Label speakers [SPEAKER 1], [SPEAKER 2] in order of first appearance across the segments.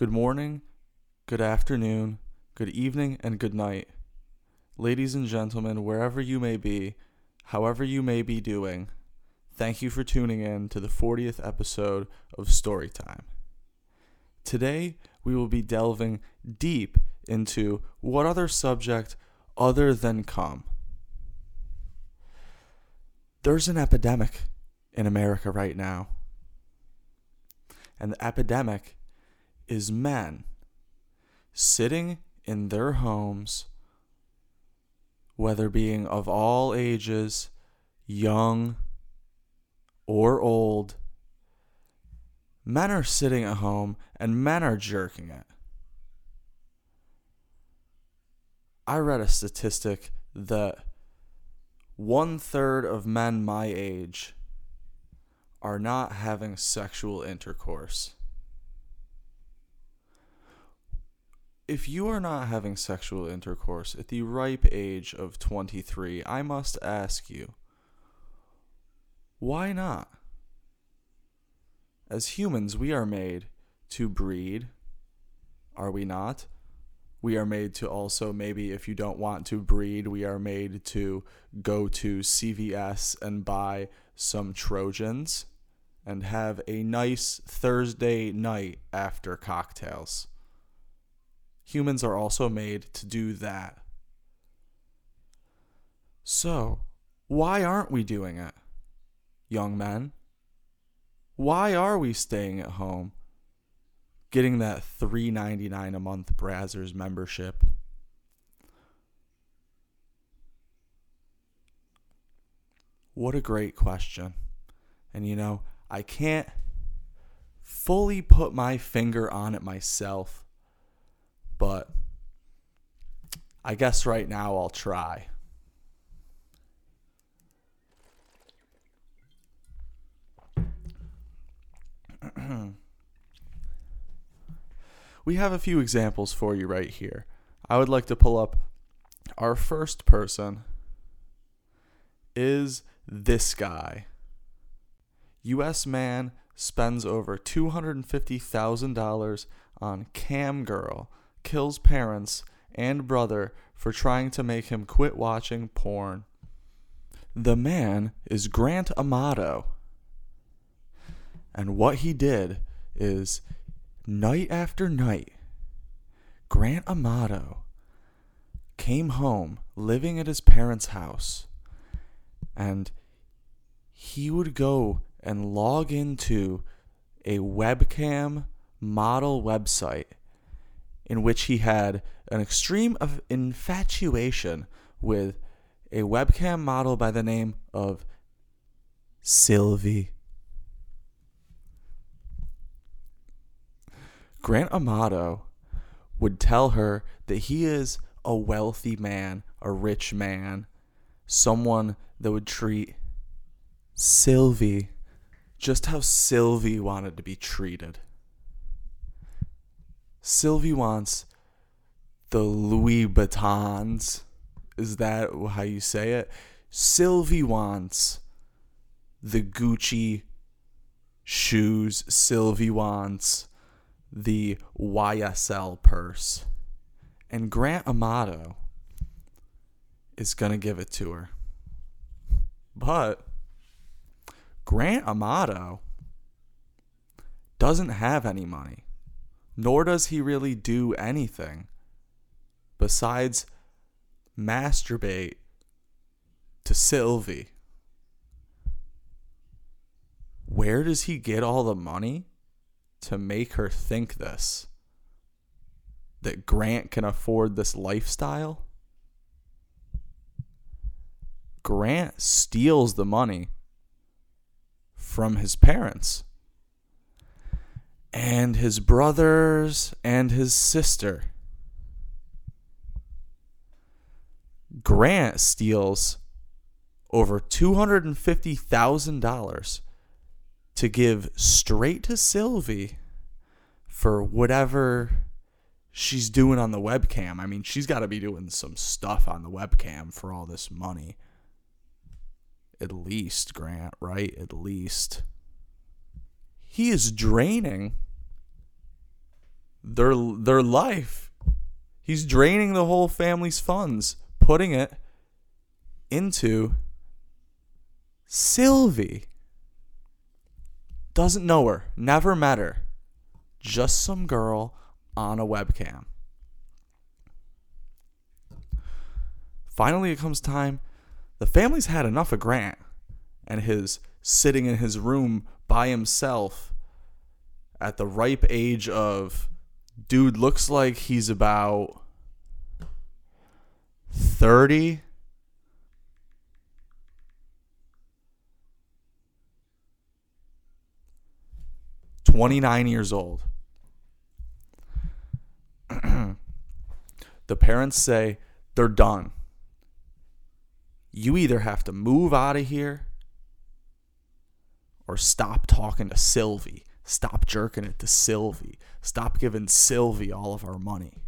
[SPEAKER 1] Good morning, good afternoon, good evening, and good night. Ladies and gentlemen, wherever you may be, however you may be doing, thank you for tuning in to the 40th episode of Storytime. Today, we will be delving deep into what other subject other than cum. There's an epidemic in America right now. And the epidemic is men sitting in their homes, whether being of all ages, young or old. Men are sitting at home and men are jerking it. I read a statistic that one third of men my age are not having sexual intercourse. If you are not having sexual intercourse at the ripe age of 23, I must ask you, why not? As humans, we are made to breed, are we not? We are made to also, maybe if you don't want to breed, we are made to go to CVS and buy some Trojans and have a nice Thursday night after cocktails. Humans are also made to do that. So, why aren't we doing it, young men? Why are we staying at home, getting that $3.99 a month Brazzers membership? What a great question. And you know, I can't fully put my finger on it myself, but I guess right now I'll try. we have a few examples for you right here. I would like to pull up our first person is this guy. US man spends over $250,000 on cam girl, kills parents and brother for trying to make him quit watching porn. The man is Grant Amato. And what he did is night after night, Grant Amato came home living at his parents' house and he would go and log into a webcam model website in which he had an extreme of infatuation with a webcam model by the name of Sylvie. Grant Amato would tell her that he is a wealthy man, a rich man, someone that would treat Sylvie just how Sylvie wanted to be treated. Sylvie wants the Louis Vuittons. Is that how you say it? Sylvie wants the Gucci shoes. Sylvie wants the YSL purse. And Grant Amato is going to give it to her. But Grant Amato doesn't have any money, nor does he really do anything besides masturbate to Sylvie. Where does he get all the money to make her think this? That Grant can afford this lifestyle? Grant steals the money from his parents and his brothers and his sister. Grant steals over $250,000 to give straight to Sylvie for whatever she's doing on the webcam. I mean, she's got to be doing some stuff on the webcam for all this money. At least, Grant, right? At least. He is draining their their life. He's draining the whole family's funds, putting it into Sylvie. Doesn't know her, never met her. Just some girl on a webcam. Finally, it comes time. The family's had enough of Grant and his sitting in his room by himself at the ripe age of dude looks like he's about 30 29 years old. The parents say they're done. You either have to move out of here or stop talking to Sylvie. Stop jerking it to Sylvie. Stop giving Sylvie all of our money.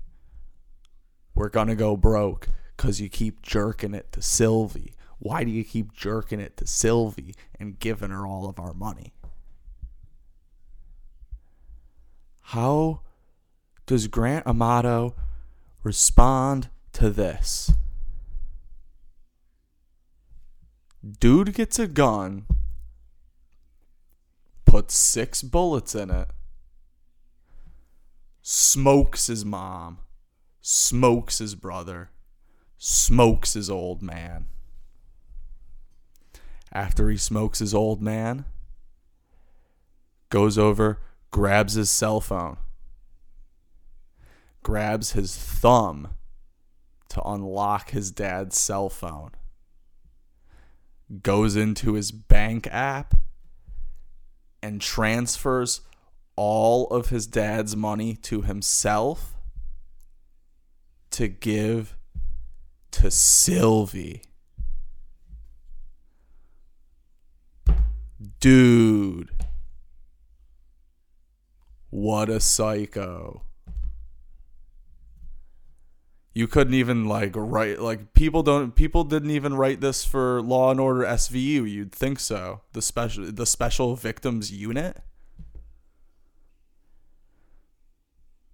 [SPEAKER 1] We're going to go broke because you keep jerking it to Sylvie. Why do you keep jerking it to Sylvie and giving her all of our money? How does Grant Amato respond to this? Dude gets a gun, puts six bullets in it, smokes his mom, smokes his brother, smokes his old man. After he smokes his old man, goes over, grabs his cell phone, grabs his thumb to unlock his dad's cell phone goes into his bank app and transfers all of his dad's money to himself to give to Sylvie. Dude. What a psycho you couldn't even like write like people don't people didn't even write this for Law and Order SVU. You'd think so. The special the special victims unit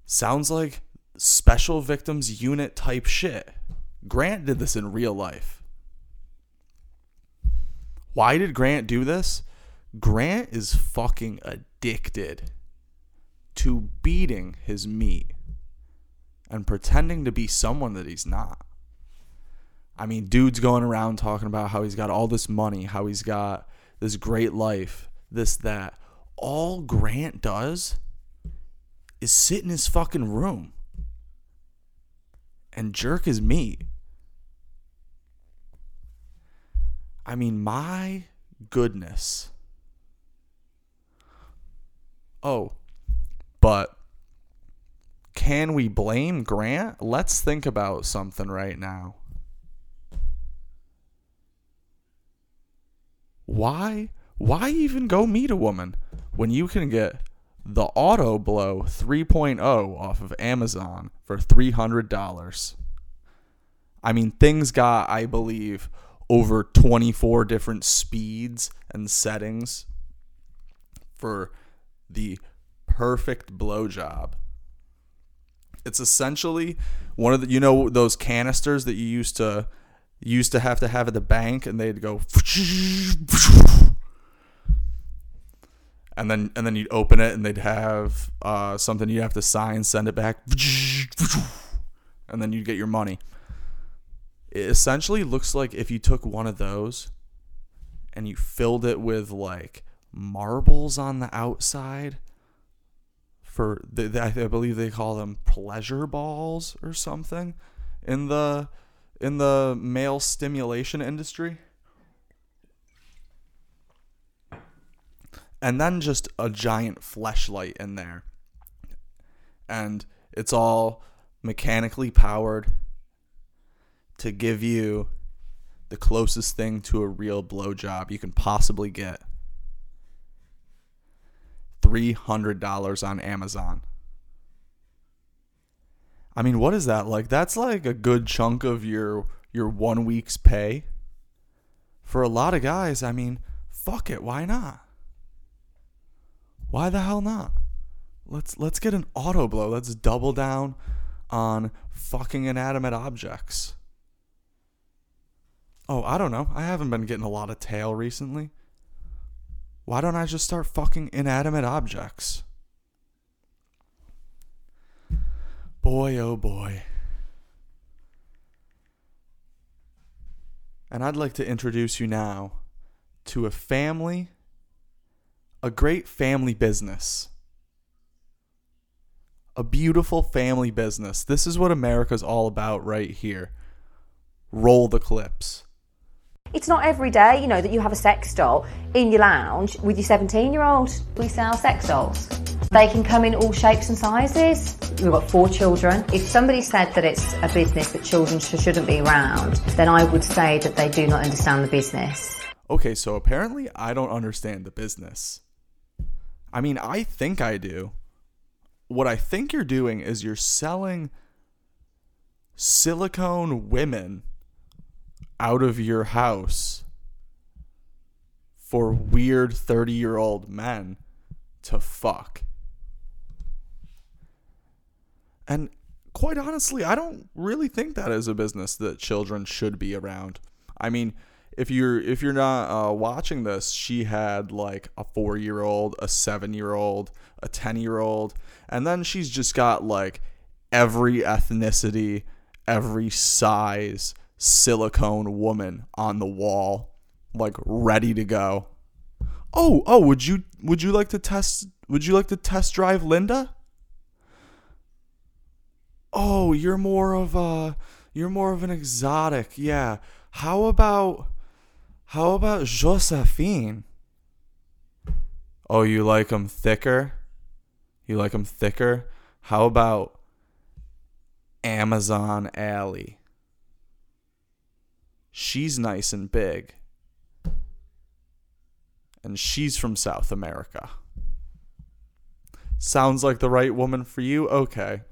[SPEAKER 1] sounds like special victims unit type shit. Grant did this in real life. Why did Grant do this? Grant is fucking addicted to beating his meat and pretending to be someone that he's not. I mean, dude's going around talking about how he's got all this money, how he's got this great life, this, that. All Grant does is sit in his fucking room and jerk his meat. I mean, my goodness. Oh, but can we blame Grant? Let's think about something right now. Why why even go meet a woman when you can get the Auto Blow 3.0 off of Amazon for $300? I mean, things got, I believe, over 24 different speeds and settings for the perfect blowjob. It's essentially one of the you know those canisters that you used to used to have to have at the bank, and they'd go. And then, and then you'd open it, and they'd have uh, something you'd have to sign, send it back, and then you'd get your money. It essentially looks like if you took one of those and you filled it with like marbles on the outside for the, I believe they call them pleasure balls or something in the in the male stimulation industry. And then just a giant fleshlight in there. And it's all mechanically powered to give you the closest thing to a real blowjob you can possibly get. $300 on Amazon. I mean, what is that like? That's like a good chunk of your your 1 week's pay. For a lot of guys, I mean, fuck it, why not? Why the hell not? let's let's get an auto blow. Let's double down on fucking inanimate objects. Oh, I don't know. I haven't been getting a lot of tail recently. Why don't I just start fucking inanimate objects? Boy, oh boy. And I'd like to introduce you now to a family, a great family business. A beautiful family business. This is what America's all about right here. Roll the clips.
[SPEAKER 2] It's not every day, you know, that you have a sex doll in your lounge with your 17 year old. We sell sex dolls. They can come in all shapes and sizes. We've got four children. If somebody said that it's a business that children sh- shouldn't be around, then I would say that they do not understand the business.
[SPEAKER 1] Okay, so apparently I don't understand the business. I mean, I think I do. What I think you're doing is you're selling silicone women out of your house for weird 30 year old men to fuck. And quite honestly, I don't really think that is a business that children should be around. I mean, if you're if you're not uh, watching this, she had like a four year old, a seven year old, a ten year old, and then she's just got like every ethnicity, every size silicone woman on the wall, like ready to go. Oh, oh, would you would you like to test would you like to test drive Linda? Oh, you're more of a you're more of an exotic. Yeah. How about how about Josephine? Oh, you like them thicker? You like them thicker? How about Amazon Alley? She's nice and big. And she's from South America. Sounds like the right woman for you? Okay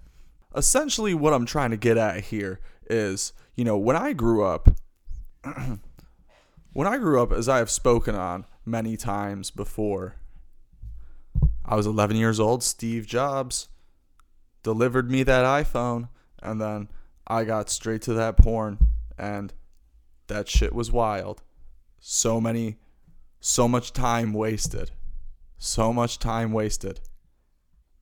[SPEAKER 1] essentially what I'm trying to get at here is, you know, when I grew up, when I grew up, as I have spoken on many times before, I was 11 years old. Steve Jobs delivered me that iPhone, and then I got straight to that porn, and that shit was wild. So many, so much time wasted. So much time wasted.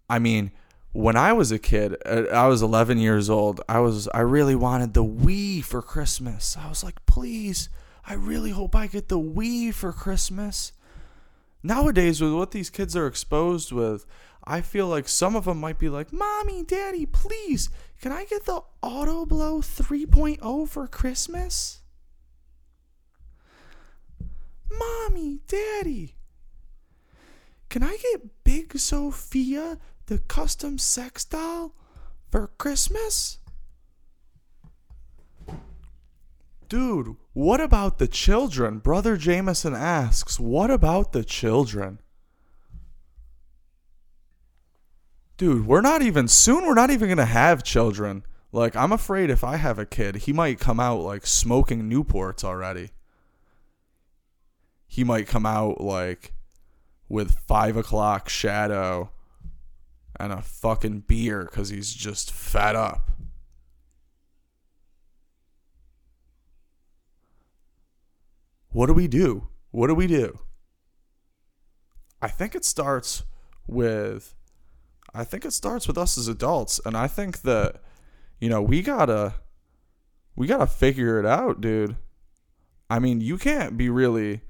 [SPEAKER 1] I mean, when I was a kid, uh, I was 11 years old. I was I really wanted the Wii for Christmas. I was like, "Please, I really hope I get the Wii for Christmas." Nowadays with what these kids are exposed with, I feel like some of them might be like, "Mommy, Daddy, please, can I get the Auto Blow 3.0 for Christmas?" Mommy, Daddy, can I get Big Sophia the custom sex doll for Christmas? Dude, what about the children? Brother Jameson asks, what about the children? Dude, we're not even soon we're not even going to have children. Like I'm afraid if I have a kid, he might come out like smoking Newports already. He might come out like with five o'clock shadow and a fucking beer because he's just fed up. What do we do? What do we do? I think it starts with I think it starts with us as adults and I think that you know, we got to we got to figure it out, dude. I mean, you can't be really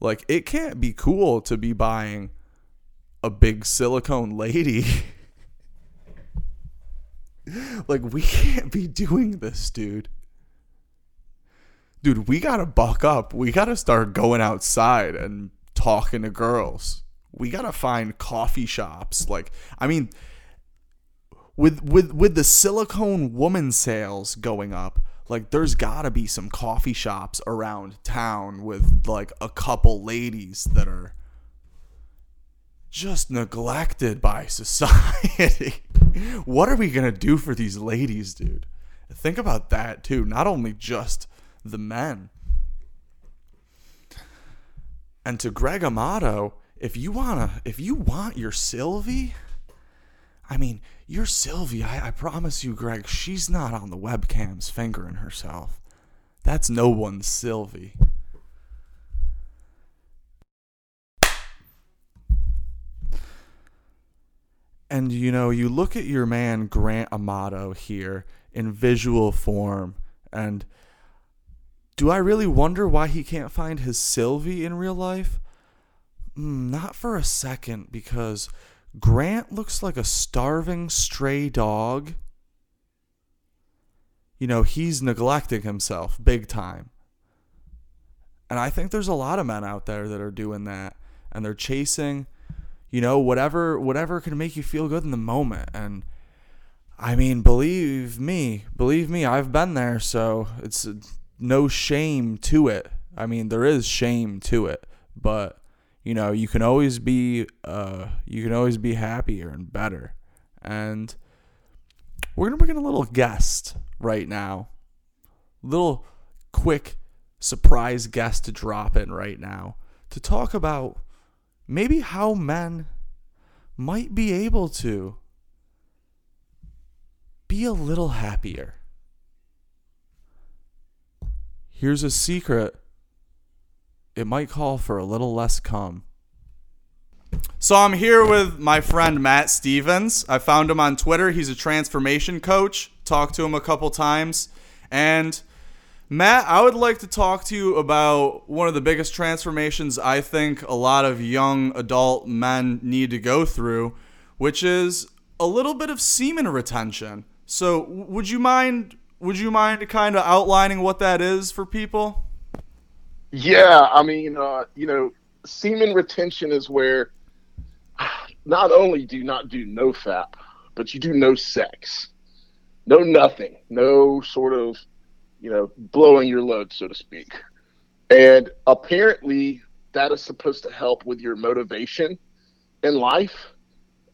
[SPEAKER 1] like it can't be cool to be buying a big silicone lady. like, we can't be doing this, dude. Dude, we gotta buck up. We gotta start going outside and talking to girls. We gotta find coffee shops. Like, I mean, with with with the silicone woman sales going up, like there's gotta be some coffee shops around town with like a couple ladies that are just neglected by society. what are we to do for these ladies, dude? Think about that too. Not only just the men. And to Greg Amato, if you wanna, if you want your Sylvie, I mean, you're Sylvie. I, I promise you, Greg, she's not on the webcams fingering herself. That's no one's Sylvie. And you know, you look at your man Grant Amato here in visual form, and do I really wonder why he can't find his Sylvie in real life? Mm, not for a second, because Grant looks like a starving stray dog. You know, he's neglecting himself big time. And I think there's a lot of men out there that are doing that and they're chasing, you know, whatever whatever can make you feel good in the moment and I mean, believe me, believe me, I've been there, so it's no shame to it. I mean, there is shame to it, but you know, you can always be uh you can always be happier and better. And we're to bring in a little guest right now. Little quick surprise guest to drop in right now to talk about maybe how men might be able to be a little happier. Here's a secret it might call for a little less cum. So I'm here with my friend Matt Stevens. I found him on Twitter. He's a transformation coach. Talked to him a couple times. And Matt, I would like to talk to you about one of the biggest transformations I think a lot of young adult men need to go through, which is a little bit of semen retention. So, would you mind would you mind kind of outlining what that is for people?
[SPEAKER 3] Yeah, I mean, uh, you know, semen retention is where not only do you not do no fap, but you do no sex, no nothing, no sort of, you know, blowing your load, so to speak. And apparently, that is supposed to help with your motivation in life.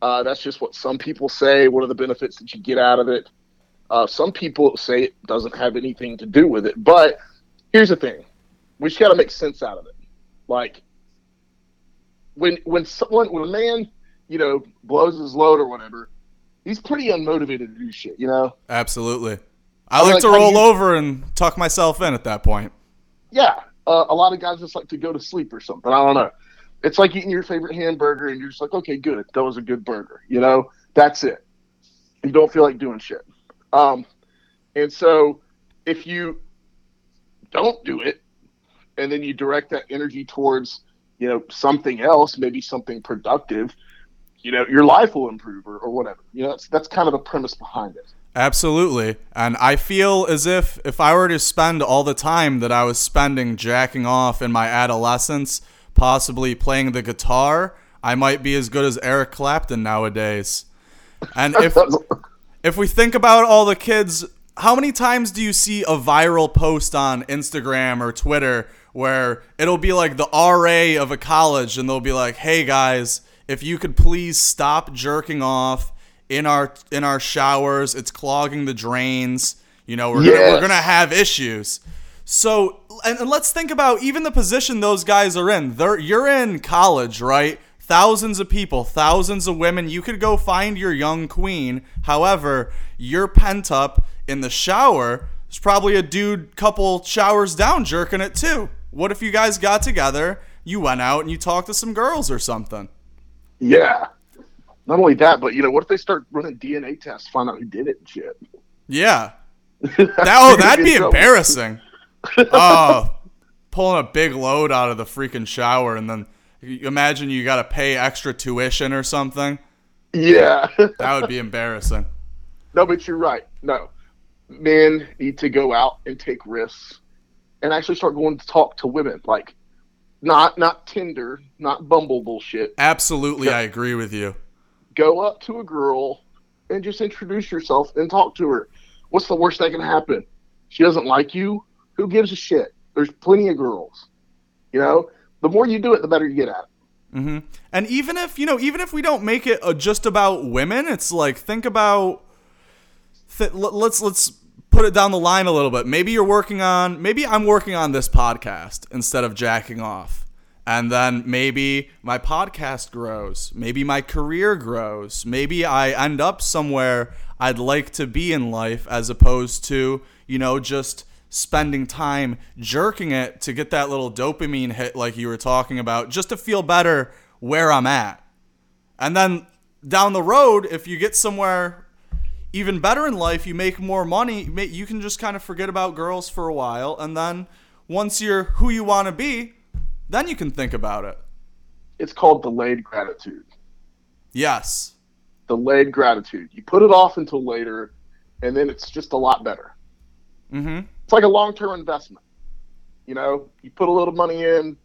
[SPEAKER 3] Uh, that's just what some people say. What are the benefits that you get out of it? Uh, some people say it doesn't have anything to do with it. But here's the thing we just got to make sense out of it. Like, when when someone when a man you know blows his load or whatever, he's pretty unmotivated to do shit. You know.
[SPEAKER 1] Absolutely. I, I like, like to roll you, over and tuck myself in at that point.
[SPEAKER 3] Yeah, uh, a lot of guys just like to go to sleep or something. I don't know. It's like eating your favorite hamburger and you're just like, okay, good, that was a good burger. You know, that's it. You don't feel like doing shit. Um, and so if you don't do it, and then you direct that energy towards you know something else, maybe something productive, you know your life will improve or, or whatever. You know that's that's kind of the premise behind it.
[SPEAKER 1] Absolutely. And I feel as if if I were to spend all the time that I was spending jacking off in my adolescence, possibly playing the guitar, I might be as good as Eric Clapton nowadays. And if if we think about all the kids, how many times do you see a viral post on Instagram or Twitter where it'll be like the RA of a college and they'll be like, "Hey guys, if you could please stop jerking off in our in our showers, it's clogging the drains. You know, we're yes. gonna, we're gonna have issues." So, and, and let's think about even the position those guys are in. They're you're in college, right? thousands of people, thousands of women. You could go find your young queen. However, you're pent up in the shower. There's probably a dude couple showers down jerking it too. What if you guys got together, you went out and you talked to some girls or something?
[SPEAKER 3] Yeah. Not only that, but you know, what if they start running DNA tests, find out who did it and shit?
[SPEAKER 1] Yeah. that, oh, that'd be embarrassing. Oh, pulling a big load out of the freaking shower and then imagine you got to pay extra tuition or something.
[SPEAKER 3] Yeah.
[SPEAKER 1] that would be embarrassing.
[SPEAKER 3] No, but you're right. No. Men need to go out and take risks and actually start going to talk to women. Like not not Tinder, not Bumble bullshit.
[SPEAKER 1] Absolutely, go, I agree with you.
[SPEAKER 3] Go up to a girl and just introduce yourself and talk to her. What's the worst that can happen? She doesn't like you. Who gives a shit? There's plenty of girls. You know, the more you do it, the better you get at it.
[SPEAKER 1] Mm-hmm. And even if you know, even if we don't make it just about women, it's like think about. Th- let's let's put it down the line a little bit. Maybe you're working on. Maybe I'm working on this podcast instead of jacking off, And then maybe my podcast grows. Maybe my career grows. Maybe I end up somewhere I'd like to be in life as opposed to, you know, just spending time jerking it to get that little dopamine hit like you were talking about just to feel better where I'm at. And then down the road, if you get somewhere even better in life, you make more money, you can just kind of forget about girls for a while. And then once you're who you want to be, then you can think about it.
[SPEAKER 3] It's called delayed gratitude.
[SPEAKER 1] Yes.
[SPEAKER 3] Delayed gratitude. You put it off until later, and then it's just a lot better.
[SPEAKER 1] Mm-hmm.
[SPEAKER 3] It's like a long term investment. You know, you put a little money in,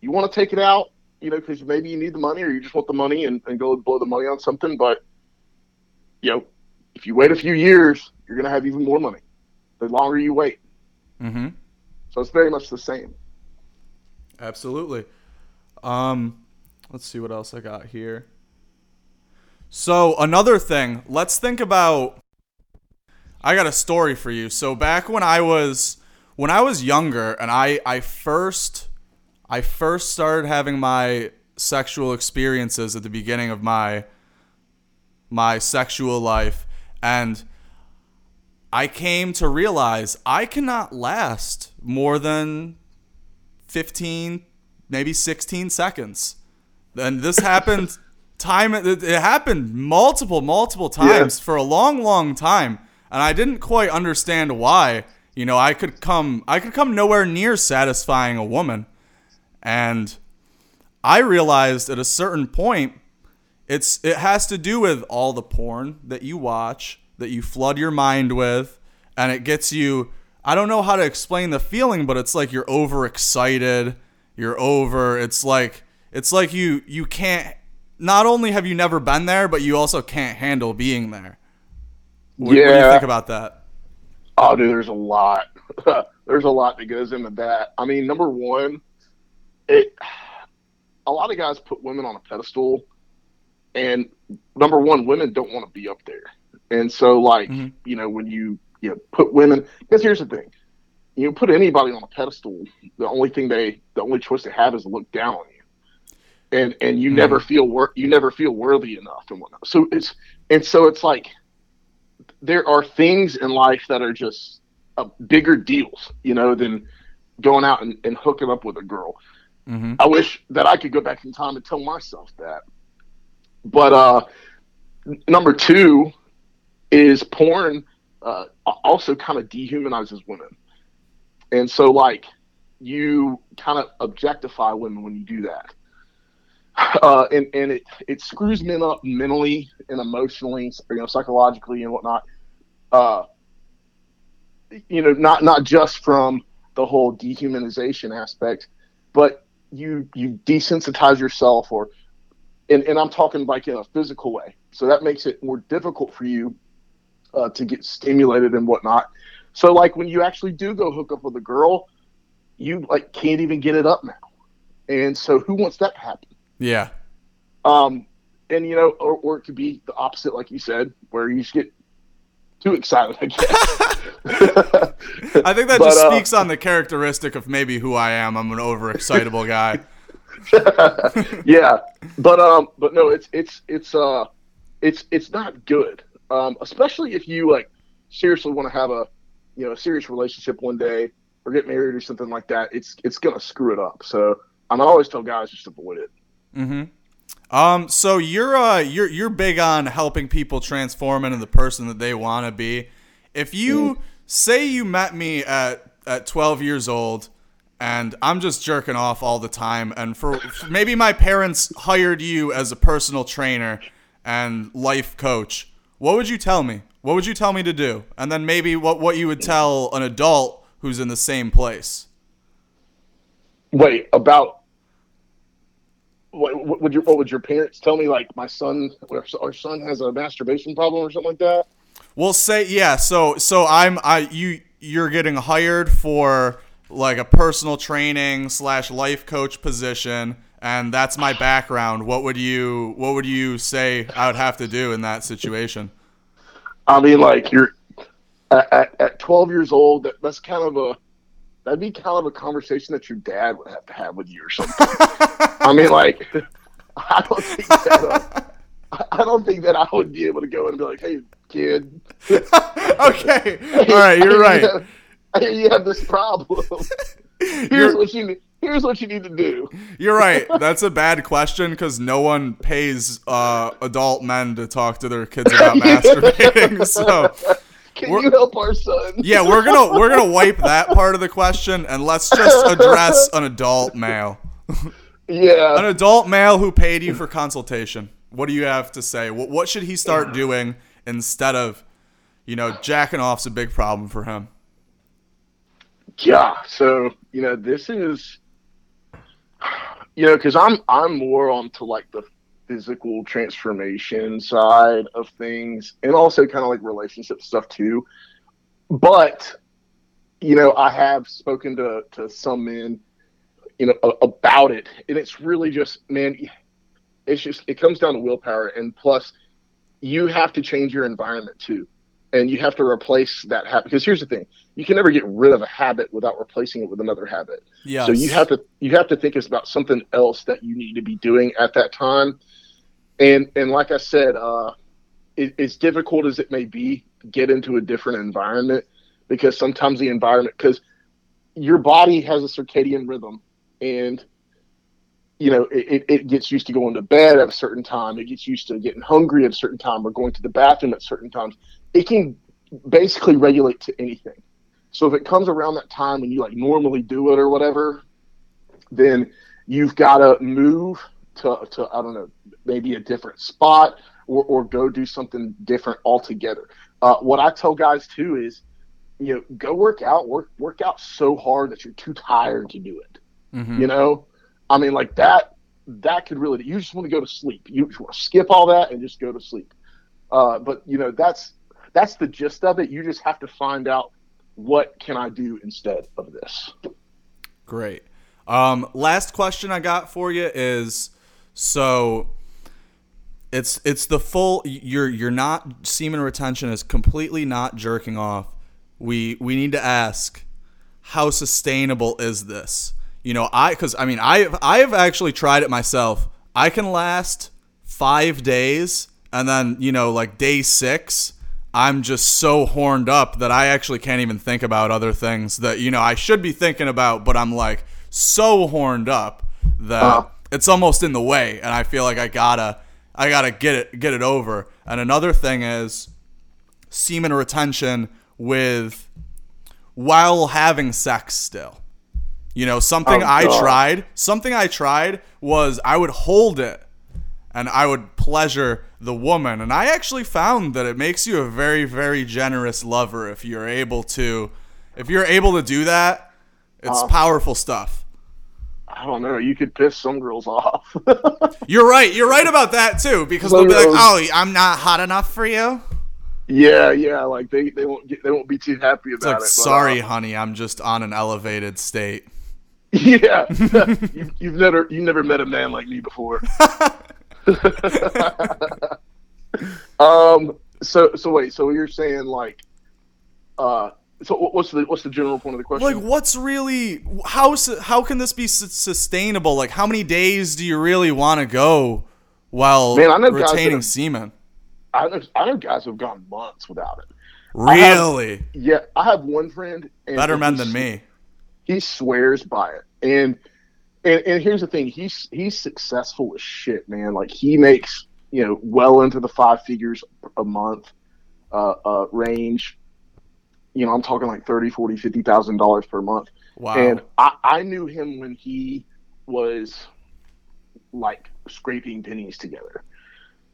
[SPEAKER 3] you want to take it out, you know, because maybe you need the money or you just want the money and, and go blow the money on something. But, you know, if you wait a few years, you're going to have even more money the longer you wait.
[SPEAKER 1] Mm-hmm.
[SPEAKER 3] So it's very much the same.
[SPEAKER 1] Absolutely. Um, let's see what else I got here. So another thing, let's think about. I got a story for you. So back when I was when I was younger, and I I first I first started having my sexual experiences at the beginning of my my sexual life, and I came to realize I cannot last more than 15, maybe 16 seconds. And this happened time it, happened multiple multiple times yeah. for a long long time and I didn't quite understand why. You know, I could come I could come nowhere near satisfying a woman. And I realized at a certain point it's it has to do with all the porn that you watch, that you flood your mind with, and it gets you I don't know how to explain the feeling, but it's like you're overexcited. You're over. It's like it's like you you can't. Not only have you never been there, but you also can't handle being there. What,
[SPEAKER 3] yeah.
[SPEAKER 1] what do you think about that?
[SPEAKER 3] Oh, dude, there's a lot. there's a lot that goes into that. I mean, number one, it. A lot of guys put women on a pedestal, and number one, women don't want to be up there. And so, like, mm-hmm. you know, when you you know, put women. Because here's the thing: you put anybody on a pedestal, the only thing they, the only choice they have is to look down on you, and and you mm-hmm. never feel wor- you never feel worthy enough and whatnot. So it's and so it's like there are things in life that are just uh, bigger deals, you know, than going out and, and hooking up with a girl.
[SPEAKER 1] Mm-hmm.
[SPEAKER 3] I wish that I could go back in time and tell myself that. But uh, number two is porn uh, also kind of dehumanizes women. And so, like, you kind of objectify women when you do that. Uh, and and it, it screws men up mentally and emotionally, you know, psychologically and whatnot. Uh, you know, not not just from the whole dehumanization aspect, but you you desensitize yourself, or and, and I'm talking like in a physical way. So that makes it more difficult for you uh, to get stimulated and whatnot. So like when you actually do go hook up with a girl, you like can't even get it up now. And so who wants that to happen?
[SPEAKER 1] Yeah.
[SPEAKER 3] Um, and you know, or, or it could be the opposite, like you said, where you just get too excited. I guess.
[SPEAKER 1] I think that but, just uh, speaks on the characteristic of maybe who I am. I'm an overexcitable guy.
[SPEAKER 3] yeah, but um, but no, it's it's it's uh, it's it's not good um, especially if you like seriously want to have a you know a serious relationship one day or get married or something like that. It's it's gonna screw it up. So I'm always tell guys just avoid it.
[SPEAKER 1] Mm-hmm. Um, so you're uh you're you're big on helping people transform into the person that they want to be. If you mm. say you met me at at 12 years old and I'm just jerking off all the time and for maybe my parents hired you as a personal trainer and life coach what would you tell me? What would you tell me to do? And then maybe what, what you would tell an adult who's in the same place.
[SPEAKER 3] Wait, about what, what would your what would your parents tell me? Like my son, our son has a masturbation problem or something like that.
[SPEAKER 1] Well, say yeah. So so I'm I you you're getting hired for like a personal training slash life coach position and that's my background. What would you What would you say I would have to do in that situation?
[SPEAKER 3] I mean, like you're at, at 12 years old. That, that's kind of a that'd be kind of a conversation that your dad would have to have with you or something. I mean, like, I don't think that. Uh, I- don't think that I would be able to go and be like, "Hey, kid,
[SPEAKER 1] okay. All right, you're
[SPEAKER 3] You
[SPEAKER 1] right.
[SPEAKER 3] Have, you have this problem. Here's
[SPEAKER 1] You're,
[SPEAKER 3] what you need. Here's what you need to do.
[SPEAKER 1] you're right. That's a bad question because no one pays uh, adult men to talk to their kids about masturbating. So
[SPEAKER 3] Can
[SPEAKER 1] We're-
[SPEAKER 3] you help our son?
[SPEAKER 1] yeah, we're gonna we're gonna wipe that part of the question and let's just address an adult male.
[SPEAKER 3] Yeah, an
[SPEAKER 1] adult male who paid you for consultation. What do you have to say? What, what should he start doing instead of, you know, jacking off's a big problem for him?
[SPEAKER 3] Yeah. So you know, this is, you know, because I'm I'm more onto like the physical transformation side of things, and also kind of like relationship stuff too. But you know, I have spoken to to some men, you know, a- about it, and it's really just man, it's just it comes down to willpower, and plus, you have to change your environment too, and you have to replace that habit. Because here's the thing you can never get rid of a habit without replacing it with another habit.
[SPEAKER 1] Yes.
[SPEAKER 3] So you have to you have to think it's about something else that you need to be doing at that time. And and like I said, uh, it, as difficult as it may be, get into a different environment because sometimes the environment because your body has a circadian rhythm and you know it- it gets used to going to bed at a certain time it gets used to getting hungry at a certain time or going to the bathroom at certain times it can basically regulate to anything so if it comes around that time and you like normally do it or whatever, then you've got to move to, to I don't know maybe a different spot or, or go do something different altogether. Uh, what I tell guys too is, you know, go work out, work work out so hard that you're too tired to do it.
[SPEAKER 1] Mhm.
[SPEAKER 3] You know, I mean like that that could really you just want to go to sleep. You just want to skip all that and just go to sleep. Uh, but you know that's that's the gist of it. You just have to find out what can I do instead of this?
[SPEAKER 1] Great. Um, last question I got for you is so it's it's the full you're you're not semen retention is completely not jerking off. We we need to ask how sustainable is this? You know, I cuz I mean I I have actually tried it myself. I can last 5 days and then, you know, like day 6 I'm just so horned up that I actually can't even think about other things that you know I should be thinking about, but I'm like so horned up that
[SPEAKER 3] Uh.
[SPEAKER 1] it's almost in the way, and I feel like I gotta I gotta get it get it over. And another thing is semen retention with while having sex still. You know, something
[SPEAKER 3] Oh,
[SPEAKER 1] I tried, something I tried was I would hold it and I would pleasure the woman. And I actually found that it makes you a very, very generous lover if you're able to, if you're able to do that. It's
[SPEAKER 3] Uh.
[SPEAKER 1] powerful stuff.
[SPEAKER 3] I don't know. You could piss some girls off.
[SPEAKER 1] You're right. You're right about that too, because they'll be like, "Oh, I'm not hot enough for you."
[SPEAKER 3] yeah, yeah. Like they, they won't get, they won't be too happy about
[SPEAKER 1] like,
[SPEAKER 3] it. but,
[SPEAKER 1] "Sorry,
[SPEAKER 3] uh,
[SPEAKER 1] honey, I'm just on an elevated state."
[SPEAKER 3] yeah. you, you've never you've never met a man like me before. um. So so wait. So you're saying like, uh. So what's the what's the general point of the question?
[SPEAKER 1] Like, what's really how how can this be sustainable? Like, how many days do you really want to go while
[SPEAKER 3] Man, I know guys
[SPEAKER 1] retaining
[SPEAKER 3] have-
[SPEAKER 1] semen?
[SPEAKER 3] I know I know guys who've gone months without it. I have-
[SPEAKER 1] Really,
[SPEAKER 3] Yeah, I have one friend. And
[SPEAKER 1] better men than me.
[SPEAKER 3] he swears by it and and, and here's the thing. He's he's successful as shit man. Like he makes you know well into the five figures a month uh, uh range. You know i'm talking like 30 40 50 thousand dollars per month.
[SPEAKER 1] Wow.
[SPEAKER 3] and I, I knew him when he was like scraping pennies together.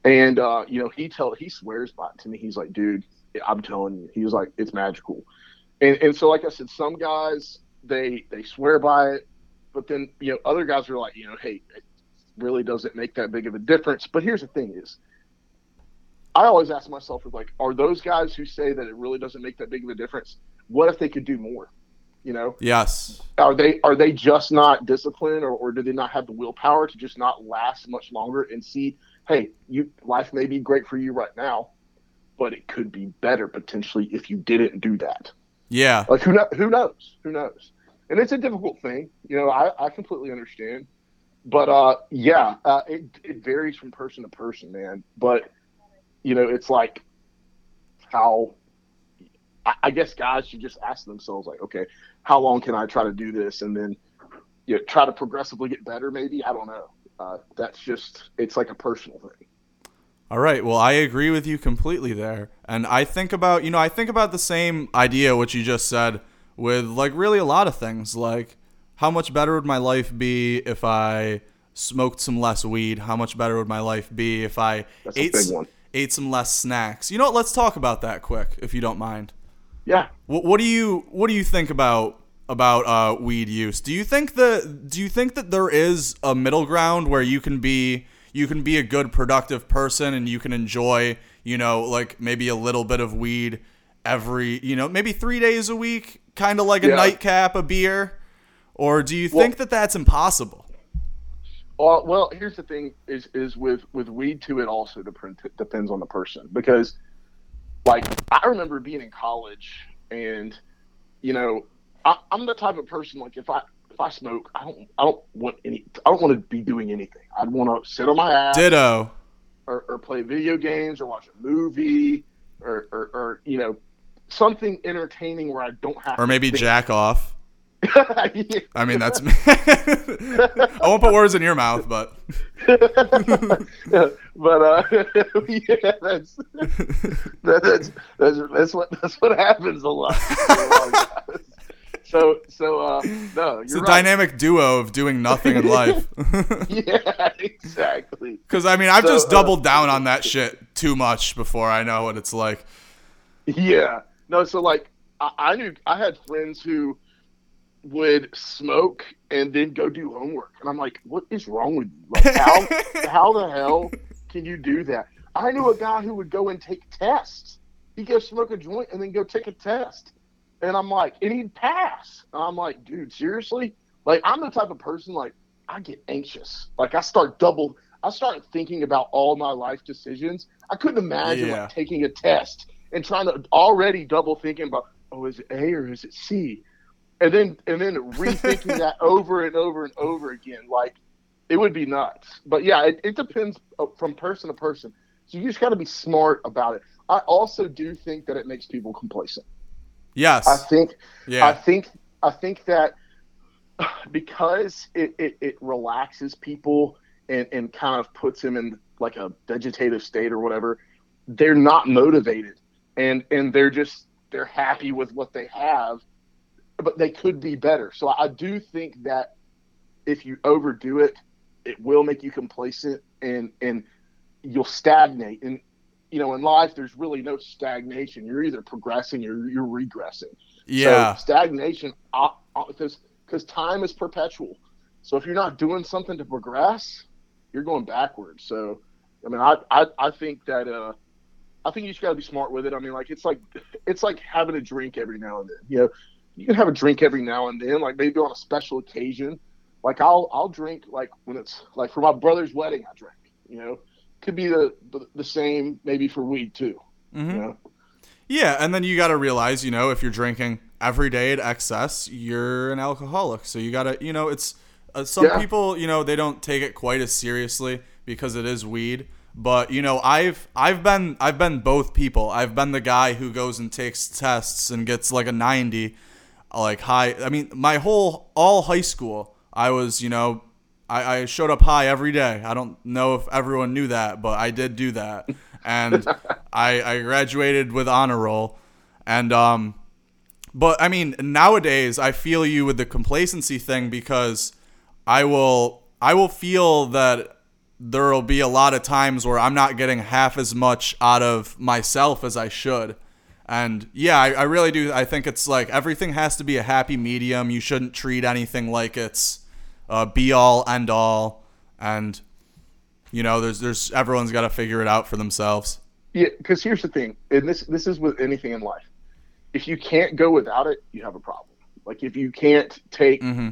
[SPEAKER 3] And uh you know he tell he swears by it to me. He's like dude i'm telling you. He was like it's magical. And and so like i said some guys they they swear by it but then you know other guys are like you know hey it really doesn't make that big of a difference. But here's the thing is i always ask myself like are those guys who say that it really doesn't make that big of a difference what if they could do more? You know?
[SPEAKER 1] Yes.
[SPEAKER 3] are they are they just not disciplined or, or do they not have the willpower to just not last much longer and see hey you life may be great for you right now but it could be better potentially if you didn't do that?
[SPEAKER 1] Yeah.
[SPEAKER 3] like who know, who knows? Who knows and it's a difficult thing. You know, I, I completely understand, but uh, yeah, uh, it it varies from person to person, man. But you know, it's like how I, I guess guys should just ask themselves, like, okay, how long can I try to do this, and then you know, try to progressively get better. Maybe I don't know. Uh, that's just it's like a personal thing.
[SPEAKER 1] All right. Well, I agree with you completely there. And I think about, you know, I think about the same idea which you just said with like really a lot of things. Like how much better would my life be if I smoked some less weed? How much better would my life be if I
[SPEAKER 3] That's
[SPEAKER 1] ate
[SPEAKER 3] big
[SPEAKER 1] s-
[SPEAKER 3] one.
[SPEAKER 1] ate some less snacks? You know what? Let's talk about that quick if you don't mind.
[SPEAKER 3] Yeah.
[SPEAKER 1] What, what do you what do you think about about uh, weed use? Do you think that do you think that there is a middle ground where you can be you can be a good productive person and you can enjoy you know like maybe a little bit of weed every you know maybe three days a week, kind of like a
[SPEAKER 3] Yeah.
[SPEAKER 1] nightcap, a beer, or do you
[SPEAKER 3] Well-
[SPEAKER 1] think that that's impossible?
[SPEAKER 3] Well, well, here's the thing: is is with with weed too. It also depends on the person because, like, I remember being in college, and you know, I, I'm the type of person like if I if I smoke, I don't I don't want any I don't want to be doing anything. I'd want to sit on my ass
[SPEAKER 1] Ditto.
[SPEAKER 3] or, or play video games or watch a movie or, or, or you know something entertaining where I don't have
[SPEAKER 1] Or maybe
[SPEAKER 3] think.
[SPEAKER 1] jack off.
[SPEAKER 3] Yeah.
[SPEAKER 1] I mean, that's. I won't put words in your mouth, but
[SPEAKER 3] but uh, yeah, that's, that, that's that's that's what that's what happens a lot. so so uh, no,
[SPEAKER 1] it's
[SPEAKER 3] you're
[SPEAKER 1] a
[SPEAKER 3] right.
[SPEAKER 1] dynamic duo of doing nothing in life.
[SPEAKER 3] Yeah, exactly.
[SPEAKER 1] Because I mean, I've
[SPEAKER 3] So,
[SPEAKER 1] just
[SPEAKER 3] uh,
[SPEAKER 1] doubled down on that shit too much before I know what it's like.
[SPEAKER 3] Yeah. No, so like I, I knew I had friends who would smoke and then go do homework, and I'm like, what is wrong with you? Like, how how the hell can you do that? I knew a guy who would go and take tests. He'd go smoke a joint and then go take a test, and I'm like, and he'd pass. And I'm like, dude, seriously? Like, I'm the type of person like I get anxious. Like, I start double. I start thinking about all my life decisions. I couldn't imagine
[SPEAKER 1] Yeah.
[SPEAKER 3] like taking a test and trying to already double thinking about, oh, is it A or is it C? And then and then rethinking that over and over and over again, like it would be nuts. But yeah, it, it depends uh, from person to person. So you just got to be smart about it. I also do think that it makes people complacent.
[SPEAKER 1] Yes.
[SPEAKER 3] I think
[SPEAKER 1] Yeah, I
[SPEAKER 3] think I think that because it, it, it relaxes people and, and kind of puts them in like a vegetative state or whatever, they're not motivated and and they're just they're happy with what they have, but they could be better. So I do think that if you overdo it, it will make you complacent and and you'll stagnate. And you know, in life, there's really no stagnation. You're either progressing or you're regressing.
[SPEAKER 1] yeah.
[SPEAKER 3] So stagnation, because because time is perpetual. So if you're not doing something to progress, you're going backwards. So, I mean, I I, I think that uh, I think you just got to be smart with it. I mean, like it's like it's like having a drink every now and then. You know, you can have a drink every now and then, like maybe on a special occasion. Like I'll I'll drink like when it's like for my brother's wedding, I drink. You know, could be the the, the same maybe for weed too.
[SPEAKER 1] Mhm.
[SPEAKER 3] You know.
[SPEAKER 1] Yeah, and then you got to realize, you know, if you're drinking every day at excess, you're an alcoholic. So you got to, you know, it's uh, some
[SPEAKER 3] Yeah.
[SPEAKER 1] people, you know, they don't take it quite as seriously because it is weed. But you know, I've I've been I've been both people. I've been the guy who goes and takes tests and gets like a 90, like high. I mean, my whole all high school, I was, you know, I, I showed up high every day. I don't know if everyone knew that, but I did do that, and I, I graduated with honor roll, and um, but I mean nowadays I feel you with the complacency thing because I will I will feel that there will be a lot of times where I'm not getting half as much out of myself as I should. And yeah, I, I really do. I think it's like everything has to be a happy medium. You shouldn't treat anything like it's uh, be all end all. And you know, there's there's everyone's got to figure it out for themselves.
[SPEAKER 3] Yeah, because here's the thing, and this this is with anything in life. If you can't go without it, you have a problem. Like if you can't take,
[SPEAKER 1] hmm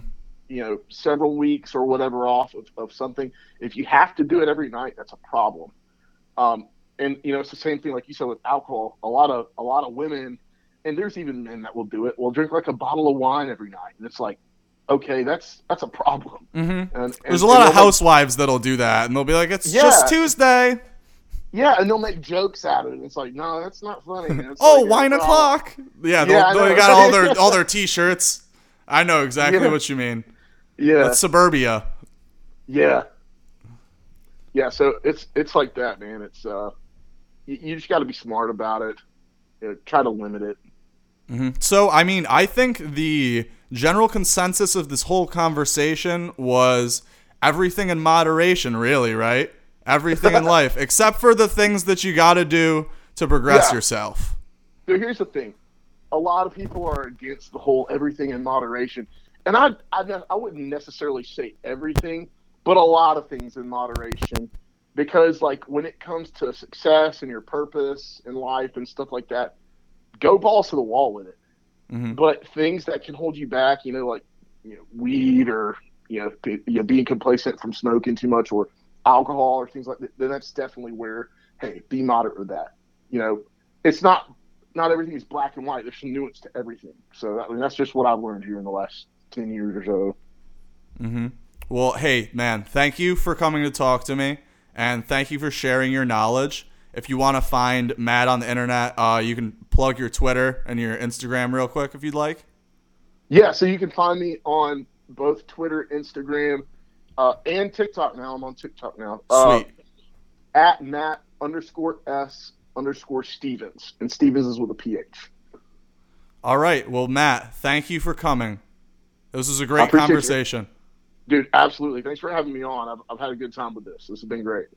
[SPEAKER 3] you know, several weeks or whatever off of, of something, if you have to do it every night, that's a problem. Um, and you know, it's the same thing like you said with alcohol. A lot of a lot of women, and there's even men that will do it. Will drink like a bottle of wine every night, and it's like, okay, that's that's a problem. Mm-hmm. And,
[SPEAKER 1] There's a lot of housewives that'll do that, and they'll be like, "It's
[SPEAKER 3] Yeah.
[SPEAKER 1] just Tuesday."
[SPEAKER 3] yeah, and they'll make jokes out of it. And it's like, no, that's not funny.
[SPEAKER 1] Oh,
[SPEAKER 3] like,
[SPEAKER 1] wine o'clock. Yeah,
[SPEAKER 3] Yeah,
[SPEAKER 1] they got all their all their T-shirts. I know exactly
[SPEAKER 3] Yeah.
[SPEAKER 1] what you mean.
[SPEAKER 3] Yeah,
[SPEAKER 1] That's suburbia.
[SPEAKER 3] yeah, yeah. So it's it's like that, man. It's uh, you, you just got to be smart about it. You know, try to limit it.
[SPEAKER 1] So, I mean, I think the general consensus of this whole conversation was everything in moderation, really, right? Everything in life, except for the things that you got to do to progress
[SPEAKER 3] Yeah.
[SPEAKER 1] yourself.
[SPEAKER 3] So here's the thing: a lot of people are against the whole everything in moderation, and I I, I wouldn't necessarily say everything, but a lot of things in moderation, because like when it comes to success and your purpose in life and stuff like that, go balls to the wall with it.
[SPEAKER 1] Mhm.
[SPEAKER 3] But things that can hold you back, you know, like you know, weed or you know, be, you know, being complacent from smoking too much or alcohol or things like that, then that's definitely where hey, be moderate with that. You know, it's not not everything is black and white. There's some nuance to everything. So I mean, that's just what I've learned here in the last ten years or so. Mm-hmm.
[SPEAKER 1] Well, hey, man, thank you for coming to talk to me, and thank you for sharing your knowledge. If you want to find Matt on the internet, uh, you can plug your Twitter and your Instagram real quick if you'd like.
[SPEAKER 3] Yeah, so you can find me on both Twitter, Instagram, uh, and TikTok now. I'm on TikTok now. Uh,
[SPEAKER 1] Sweet.
[SPEAKER 3] at Matt underscore S underscore Stephens. And Stephens is with a PH.
[SPEAKER 1] All right. Well, Matt, thank you for coming. This is a great
[SPEAKER 3] appreciate you.
[SPEAKER 1] conversation.
[SPEAKER 3] Dude, absolutely. Thanks for having me on. I've, I've had a good time with this. This has been great.